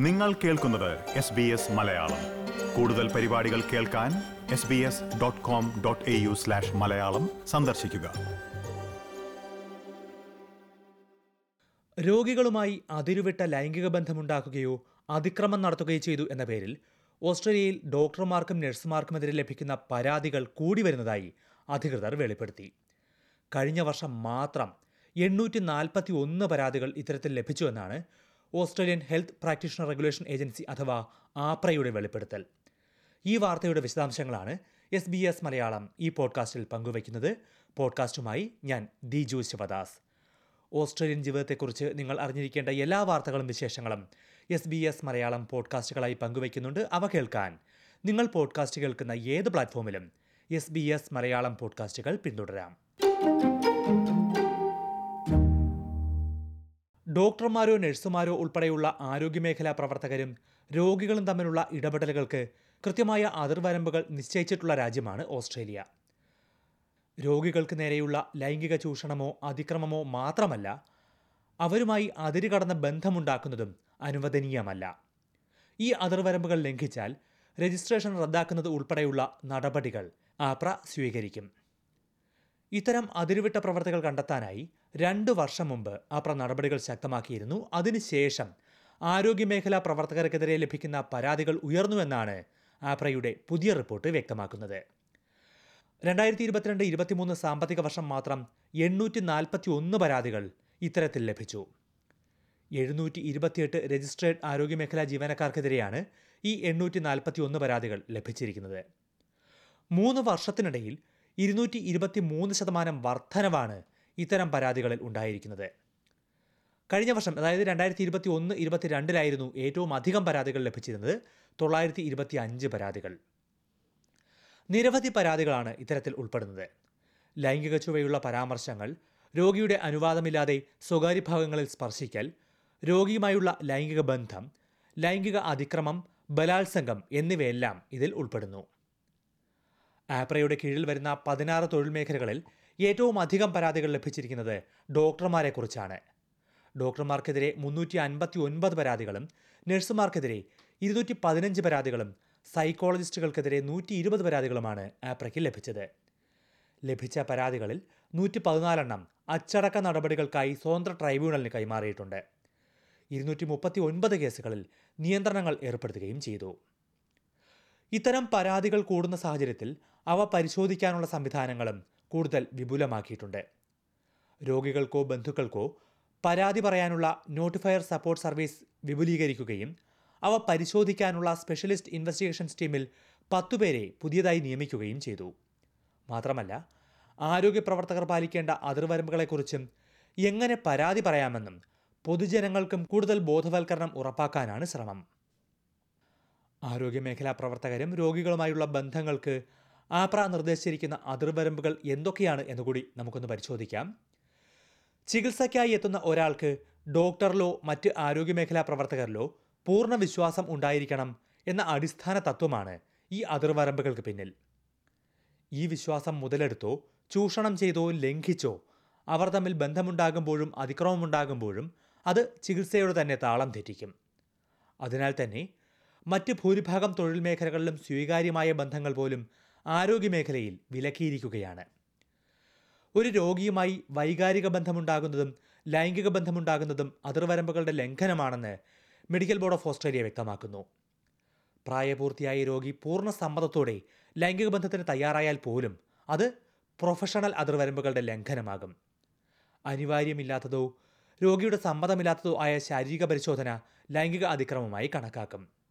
നിങ്ങൾ കേൾക്കുന്നത് S B S Malayalam. കൂടുതൽ പരിപാടികൾ കേൾക്കാൻ S B S dot com dot A U slash Malayalam സന്ദർശിക്കുക. രോഗികളുമായി അതിരുവിട്ട ലൈംഗിക ബന്ധമുണ്ടാക്കുകയോ അതിക്രമം നടത്തുകയോ ചെയ്തു എന്ന പേരിൽ ഓസ്ട്രേലിയയിൽ ഡോക്ടർമാർക്കും നഴ്സുമാർക്കുമെതിരെ ലഭിക്കുന്ന പരാതികൾ കൂടി വരുന്നതായി അധികൃതർ വെളിപ്പെടുത്തി. കഴിഞ്ഞ വർഷം മാത്രം എണ്ണൂറ്റി നാൽപ്പത്തി ഒന്ന് പരാതികൾ ഇത്തരത്തിൽ ലഭിച്ചുവെന്നാണ് Australian health practitioner regulation agency അഥവാ ആപ്രയുടെ വെളിപ്പെടുത്തൽ. ഈ വാർത്തയുടെ വിശദാംശങ്ങളാണ് എസ് ബി എസ് മലയാളം ഈ പോഡ്കാസ്റ്റിൽ പങ്കുവയ്ക്കുന്നത്. പോഡ്കാസ്റ്റുമായി ഞാൻ ദിജു ശിവദാസ്. ഓസ്ട്രേലിയൻ ജീവിതത്തെക്കുറിച്ച് നിങ്ങൾ അറിഞ്ഞിരിക്കേണ്ട എല്ലാ വാർത്തകളും വിശേഷങ്ങളും എസ് ബി എസ് മലയാളം പോഡ്കാസ്റ്റുകളായി പങ്കുവയ്ക്കുന്നുണ്ട്. അവ കേൾക്കാൻ നിങ്ങൾ പോഡ്കാസ്റ്റ് കേൾക്കുന്ന ഏത് പ്ലാറ്റ്ഫോമിലും എസ് ബി എസ് മലയാളം പോഡ്കാസ്റ്റുകൾ പിന്തുടരാം. ഡോക്ടർമാരോ നഴ്സുമാരോ ഉൾപ്പെടെയുള്ള ആരോഗ്യമേഖലാ പ്രവർത്തകരും രോഗികളും തമ്മിലുള്ള ഇടപെടലുകൾക്ക് കൃത്യമായ അതിർവരമ്പുകൾ നിശ്ചയിച്ചിട്ടുള്ള രാജ്യമാണ് ഓസ്ട്രേലിയ. രോഗികൾക്ക് നേരെയുള്ള ലൈംഗിക ചൂഷണമോ അതിക്രമമോ മാത്രമല്ല അവരുമായി അതിരുകടന്ന ബന്ധമുണ്ടാക്കുന്നതും അനുവദനീയമല്ല. ഈ അതിർവരമ്പുകൾ ലംഘിച്ചാൽ രജിസ്ട്രേഷൻ റദ്ദാക്കുന്നത് ഉൾപ്പെടെയുള്ള നടപടികൾ ആപ്ര സ്വീകരിക്കും. ഇത്തരം അതിരുവിട്ട പ്രവർത്തികൾ കണ്ടെത്താനായി രണ്ടു വർഷം മുമ്പ് അപ്ര നടപടികൾ ശക്തമാക്കിയിരുന്നു. അതിനുശേഷം ആരോഗ്യമേഖലാ പ്രവർത്തകർക്കെതിരെ ലഭിക്കുന്ന പരാതികൾ ഉയർന്നുവെന്നാണ് ആപ്രയുടെ പുതിയ റിപ്പോർട്ട് വ്യക്തമാക്കുന്നത്. രണ്ടായിരത്തി ഇരുപത്തിരണ്ട് ഇരുപത്തിമൂന്ന് സാമ്പത്തിക വർഷം മാത്രം എണ്ണൂറ്റി നാൽപ്പത്തി ഒന്ന് പരാതികൾ ഇത്തരത്തിൽ ലഭിച്ചു. എഴുന്നൂറ്റി ഇരുപത്തിയെട്ട് രജിസ്ട്രേഡ് ആരോഗ്യമേഖലാ ജീവനക്കാർക്കെതിരെയാണ് ഈ എണ്ണൂറ്റി നാൽപ്പത്തി ഒന്ന് പരാതികൾ ലഭിച്ചിരിക്കുന്നത്. മൂന്ന് വർഷത്തിനിടയിൽ ഇരുന്നൂറ്റി ഇരുപത്തി മൂന്ന് ശതമാനം വർധനവാണ് ഇത്തരം പരാതികളിൽ ഉണ്ടായിരിക്കുന്നത്. കഴിഞ്ഞ വർഷം അതായത് രണ്ടായിരത്തി ഇരുപത്തി ഒന്ന് ഇരുപത്തിരണ്ടിലായിരുന്നു ഏറ്റവും അധികം പരാതികൾ ലഭിച്ചിരുന്നത് തൊള്ളായിരത്തി ഇരുപത്തി അഞ്ച് പരാതികൾ. നിരവധി പരാതികളാണ് ഇത്തരത്തിൽ ഉൾപ്പെടുന്നത്. ലൈംഗിക ചുവയുള്ള പരാമർശങ്ങൾ രോഗിയുടെ അനുവാദമില്ലാതെ സ്വകാര്യ ഭാഗങ്ങളിൽ സ്പർശിക്കൽ രോഗിയുമായുള്ള ലൈംഗിക ബന്ധം ലൈംഗിക അതിക്രമം ബലാത്സംഗം എന്നിവയെല്ലാം ഇതിൽ ഉൾപ്പെടുന്നു. ആപ്രയുടെ കീഴിൽ വരുന്ന പതിനാറ് തൊഴിൽ മേഖലകളിൽ ഏറ്റവും അധികം പരാതികൾ ലഭിച്ചിരിക്കുന്നത് ഡോക്ടർമാരെക്കുറിച്ചാണ് ഡോക്ടർമാർക്കെതിരെ മുന്നൂറ്റി അൻപത്തി ഒൻപത് പരാതികളും നഴ്സുമാർക്കെതിരെ ഇരുന്നൂറ്റി പതിനഞ്ച് പരാതികളും സൈക്കോളജിസ്റ്റുകൾക്കെതിരെ നൂറ്റി ഇരുപത് പരാതികളുമാണ് ആപ്രയ്ക്ക് ലഭിച്ചത്. ലഭിച്ച പരാതികളിൽ നൂറ്റി പതിനാലെണ്ണം അച്ചടക്ക നടപടികൾക്കായി സ്വതന്ത്ര ട്രൈബ്യൂണലിന് കൈമാറിയിട്ടുണ്ട്. ഇരുന്നൂറ്റി മുപ്പത്തി ഒൻപത് കേസുകളിൽ നിയന്ത്രണങ്ങൾ ഏർപ്പെടുത്തുകയും ചെയ്തു. ഇത്തരം പരാതികൾ കൂടുന്ന സാഹചര്യത്തിൽ അവ പരിശോധിക്കാനുള്ള സംവിധാനങ്ങളും കൂടുതൽ വിപുലമാക്കിയിട്ടുണ്ട്. രോഗികൾക്കോ ബന്ധുക്കൾക്കോ പരാതി പറയാനുള്ള നോട്ടിഫയർ സപ്പോർട്ട് സർവീസ് വിപുലീകരിക്കുകയും അവ പരിശോധിക്കാനുള്ള സ്പെഷ്യലിസ്റ്റ് ഇൻവെസ്റ്റിഗേഷൻസ് ടീമിൽ പത്തുപേരെ പുതിയതായി നിയമിക്കുകയും ചെയ്തു. മാത്രമല്ല ആരോഗ്യ പ്രവർത്തകർ പാലിക്കേണ്ട അതിർവരമ്പുകളെക്കുറിച്ചും എങ്ങനെ പരാതി പറയാമെന്നും പൊതുജനങ്ങൾക്കും കൂടുതൽ ബോധവൽക്കരണം ഉറപ്പാക്കാനാണ് ശ്രമം. ആരോഗ്യമേഖലാ പ്രവർത്തകരും രോഗികളുമായുള്ള ബന്ധങ്ങൾക്ക് ആപ്ര നിർദ്ദേശിച്ചിരിക്കുന്ന അതിർവരമ്പുകൾ എന്തൊക്കെയാണ് എന്നുകൂടി നമുക്കൊന്ന് പരിശോധിക്കാം. ചികിത്സയ്ക്കായി എത്തുന്ന ഒരാൾക്ക് ഡോക്ടറിലോ മറ്റ് ആരോഗ്യമേഖലാ പ്രവർത്തകരിലോ പൂർണ വിശ്വാസം ഉണ്ടായിരിക്കണം എന്ന അടിസ്ഥാന തത്വമാണ് ഈ അതിർവരമ്പുകൾക്ക് പിന്നിൽ. ഈ വിശ്വാസം മുതലെടുത്തോ ചൂഷണം ചെയ്തോ ലംഘിച്ചോ അവർ തമ്മിൽ ബന്ധമുണ്ടാകുമ്പോഴും അതിക്രമമുണ്ടാകുമ്പോഴും അത് ചികിത്സയോട് തന്നെ താളം തെറ്റിക്കും. അതിനാൽ തന്നെ മറ്റ് ഭൂരിഭാഗം തൊഴിൽ മേഖലകളിലും സ്വീകാര്യമായ ബന്ധങ്ങൾ പോലും ആരോഗ്യമേഖലയിൽ വിലക്കിയിരിക്കുകയാണ്. ഒരു രോഗിയുമായി വൈകാരിക ബന്ധമുണ്ടാകുന്നതും ലൈംഗിക ബന്ധമുണ്ടാകുന്നതും അതിർവരമ്പുകളുടെ ലംഘനമാണെന്ന് മെഡിക്കൽ ബോർഡ് ഓഫ് ഓസ്ട്രേലിയ വ്യക്തമാക്കുന്നു. പ്രായപൂർത്തിയായ രോഗി പൂർണ സമ്മതത്തോടെ ലൈംഗിക ബന്ധത്തിന് തയ്യാറായാൽ പോലും അത് പ്രൊഫഷണൽ അതിർവരമ്പുകളുടെ ലംഘനമാകും. അനിവാര്യമില്ലാത്തതോ രോഗിയുടെ സമ്മതമില്ലാത്തതോ ആയ ശാരീരിക പരിശോധന ലൈംഗിക അതിക്രമമായി കണക്കാക്കും.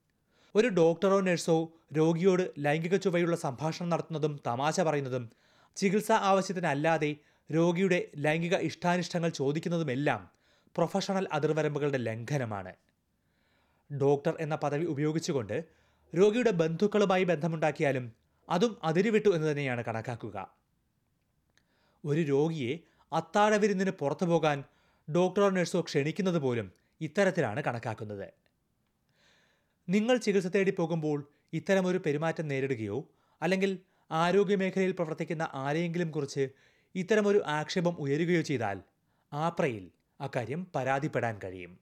ഒരു ഡോക്ടറോ നഴ്സോ രോഗിയോട് ലൈംഗിക ചുവയുള്ള സംഭാഷണം നടത്തുന്നതും തമാശ പറയുന്നതും ചികിത്സാ ആവശ്യത്തിനല്ലാതെ രോഗിയുടെ ലൈംഗിക ഇഷ്ടാനിഷ്ടങ്ങൾ ചോദിക്കുന്നതുമെല്ലാം പ്രൊഫഷണൽ അതിർവരമ്പുകളുടെ ലംഘനമാണ്. ഡോക്ടർ എന്ന പദവി ഉപയോഗിച്ചുകൊണ്ട് രോഗിയുടെ ബന്ധുക്കളുമായി ബന്ധമുണ്ടാക്കിയാലും അതും അതിരുവിട്ടു എന്ന് തന്നെയാണ് കണക്കാക്കുക. ഒരു രോഗിയെ അത്താഴ വിരുന്നിന് പുറത്തു പോകാൻ ഡോക്ടറോ നഴ്സോ ക്ഷണിക്കുന്നത് പോലും ഇത്തരത്തിലാണ് കണക്കാക്കുന്നത്. നിങ്ങൾ ചികിത്സ തേടി പോകുമ്പോൾ ഇത്തരമൊരു പെരുമാറ്റം നേരിടുകയോ അല്ലെങ്കിൽ ആരോഗ്യമേഖലയിൽ പ്രവർത്തിക്കുന്ന ആരെയെങ്കിലും കുറിച്ച് ഇത്തരമൊരു ആക്ഷേപം ഉയരുകയോ ചെയ്താൽ ആപ്രയിൽ അക്കാര്യം പരാതിപ്പെടാൻ കഴിയും.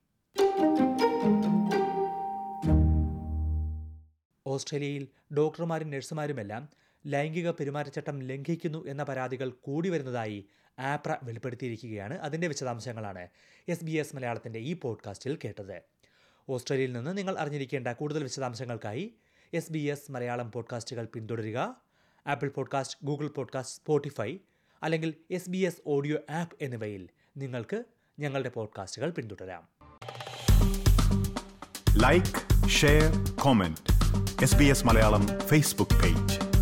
ഓസ്ട്രേലിയയിൽ ഡോക്ടർമാരും നഴ്സുമാരുമെല്ലാം ലൈംഗിക പെരുമാറ്റച്ചട്ടം ലംഘിക്കുന്നു എന്ന പരാതികൾ കൂടി വരുന്നതായി ആപ്ര വെളിപ്പെടുത്തിയിരിക്കുകയാണ്. അതിന്റെ വിശദാംശങ്ങളാണ് എസ് ബി എസ് മലയാളത്തിന്റെ ഈ പോഡ്കാസ്റ്റിൽ കേട്ടത്. ഓസ്ട്രേലിയയിൽ നിന്ന് നിങ്ങൾ അറിഞ്ഞിരിക്കേണ്ട കൂടുതൽ വിശദാംശങ്ങൾക്കായി എസ് ബി എസ് മലയാളം പോഡ്കാസ്റ്റുകൾ പിന്തുടരുക. Apple podcast Google podcast Spotify അല്ലെങ്കിൽ S B S audio app എന്നിവയിൽ നിങ്ങൾക്ക് ഞങ്ങളുടെ പോഡ്കാസ്റ്റുകൾ പിന്തുടരാം. Like share comment S B S Malayalam Facebook page